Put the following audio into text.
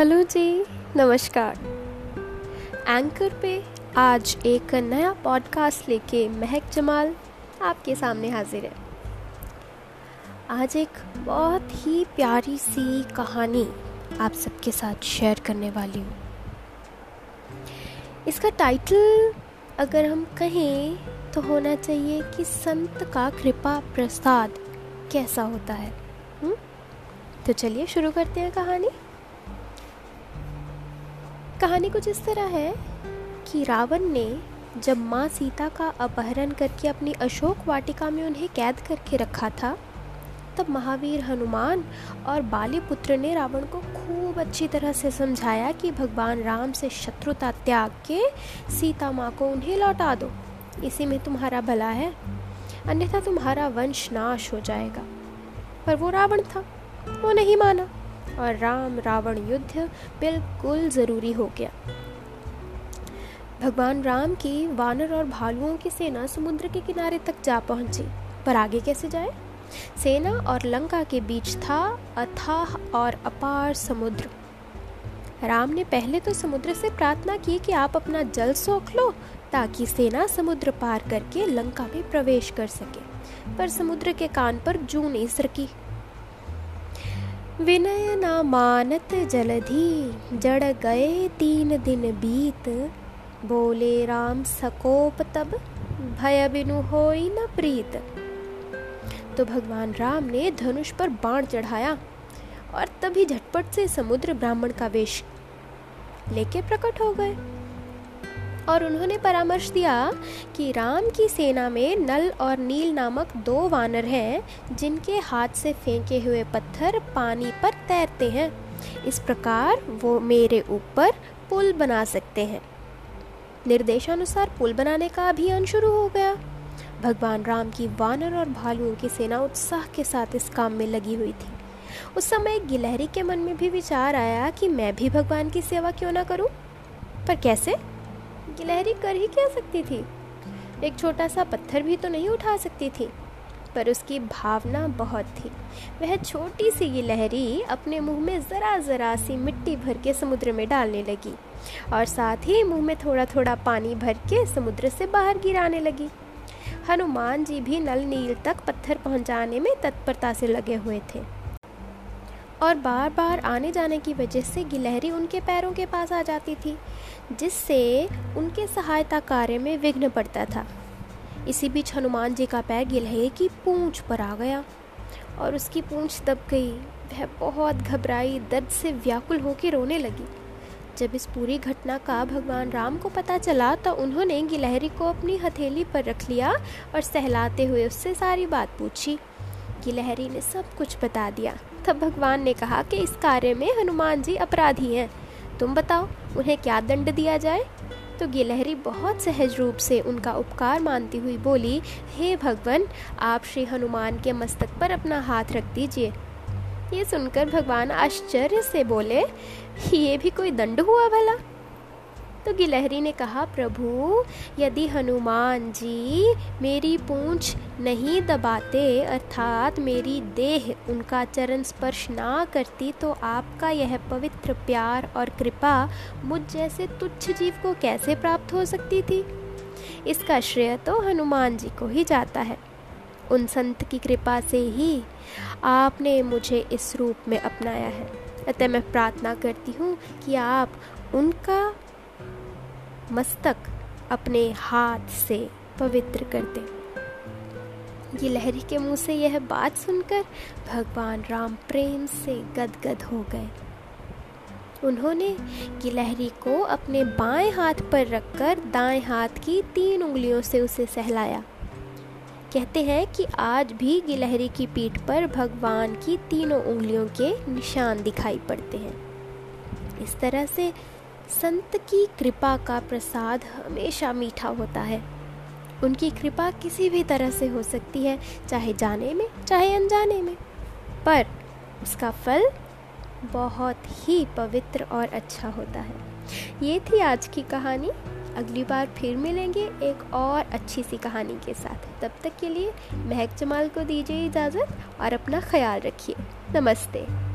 Hello जी, नमस्कार। Anchor पे आज एक नया पॉडकास्ट लेके महक जमाल आपके सामने हाजिर है। आज एक बहुत ही प्यारी सी कहानी आप सबके साथ शेयर करने वाली हूँ। इसका टाइटल अगर हम कहें तो होना चाहिए कि संत का कृपा प्रसाद कैसा होता है हुँ? तो चलिए शुरू करते हैं कहानी। कहानी कुछ इस तरह है कि रावण ने जब माँ सीता का अपहरण करके अपनी अशोक वाटिका में उन्हें कैद करके रखा था, तब महावीर हनुमान और बाली पुत्र ने रावण को खूब अच्छी तरह से समझाया कि भगवान राम से शत्रुता त्याग के सीता माँ को उन्हें लौटा दो। इसी में तुम्हारा भला है। अन्यथा तुम्हारा वंश नाश हो जाएगा। पर वो रावण था, वो नहीं माना। और राम रावण युद्ध बिल्कुल ज़रूरी हो गया। भगवान राम की वानर और भालुओं की सेना समुद्र के किनारे तक जा पहुँची, पर आगे कैसे जाए? सेना और लंका के बीच था अथाह और अपार समुद्र। राम ने पहले तो समुद्र से प्रार्थना की कि आप अपना जल सोख लो, ताकि सेना समुद्र पार करके लंका में प्रवेश कर सके, पर समुद्र के कान पर जू नहीं सरकी। विनय न मानत जलधि, जड़ गए तीन दिन बीत। बोले राम, सकोप तब, भय बिनु होई न प्रीत। तो भगवान राम ने धनुष पर बाण चढ़ाया और तभी झटपट से समुद्र ब्राह्मण का वेश लेके प्रकट हो गए। और उन्होंने परामर्श दिया कि राम की सेना में नल और नील नामक दो वानर हैं, जिनके हाथ से फेंके हुए पत्थर पानी पर तैरते हैं। इस प्रकार वो मेरे ऊपर पुल बना सकते हैं। निर्देशानुसार पुल बनाने का अभियान शुरू हो गया। भगवान राम की वानर और भालुओं की सेना उत्साह के साथ इस काम में लगी हुई थी। उस समय गिलहरी के मन में भी विचार आया कि मैं भी भगवान की सेवा क्यों ना करूँ? पर कैसे? गिलहरी कर ही क्या सकती थी? एक छोटा सा पत्थर भी तो नहीं उठा सकती थी, पर उसकी भावना बहुत थी। वह छोटी सी गिलहरी अपने मुँह में ज़रा ज़रा सी मिट्टी भर के समुद्र में डालने लगी और साथ ही मुँह में थोड़ा थोड़ा पानी भर के समुद्र से बाहर गिराने लगी। हनुमान जी भी नल नील तक पत्थर पहुँचाने में तत्परता से लगे हुए थे। और बार बार आने जाने की वजह से गिलहरी उनके पैरों के पास आ जाती थी। जिससे उनके सहायता कार्य में विघ्न पड़ता था। इसी बीच हनुमान जी का पैर गिलहरी की पूंछ पर आ गया और उसकी पूंछ दब गई। वह बहुत घबराई, दर्द से व्याकुल होकर रोने लगी। जब इस पूरी घटना का भगवान राम को पता चला तो उन्होंने गिलहरी को अपनी हथेली पर रख लिया और सहलाते हुए उससे सारी बात पूछी। गिलहरी ने सब कुछ बता दिया। तब भगवान ने कहा कि इस कार्य में हनुमान जी अपराधी हैं। तुम बताओ, उन्हें क्या दंड दिया जाए? तो गिलहरी बहुत सहज रूप से उनका उपकार मानती हुई बोली, हे भगवान, आप श्री हनुमान के मस्तक पर अपना हाथ रख दीजिए। ये सुनकर भगवान आश्चर्य से बोले, ये भी कोई दंड हुआ भला? तो गिलहरी ने कहा, प्रभु, यदि हनुमान जी मेरी पूंछ नहीं दबाते, अर्थात मेरी देह उनका चरण स्पर्श ना करती तो आपका यह पवित्र प्यार और कृपा मुझ जैसे तुच्छ जीव को कैसे प्राप्त हो सकती थी? इसका श्रेय तो हनुमान जी को ही जाता है। उन संत की कृपा से ही आपने मुझे इस रूप में अपनाया है। अतः मैं प्रार्थना करती हूँ कि आप उनका मस्तक अपने हाथ से पवित्र कर दे। गिलहरी के मुँह से यह बात सुनकर भगवान राम प्रेम से गदगद हो गए। उन्होंने गिलहरी को अपने बाएँ हाथ पर रखकर दाएँ हाथ की तीन उंगलियों से उसे सहलाया। कहते हैं कि आज भी गिलहरी की पीठ पर भगवान की तीनों उंगलियों के निशान दिखाई पड़ते हैं। इस तरह से संत की कृपा का प्रसाद हमेशा मीठा होता है। उनकी कृपा किसी भी तरह से हो सकती है, चाहे जाने में, चाहे अनजाने में। पर उसका फल बहुत ही पवित्र और अच्छा होता है। ये थी आज की कहानी। अगली बार फिर मिलेंगे एक और अच्छी सी कहानी के साथ। तब तक के लिए महक जमाल को दीजिए इजाज़त और अपना ख्याल रखिए। नमस्ते।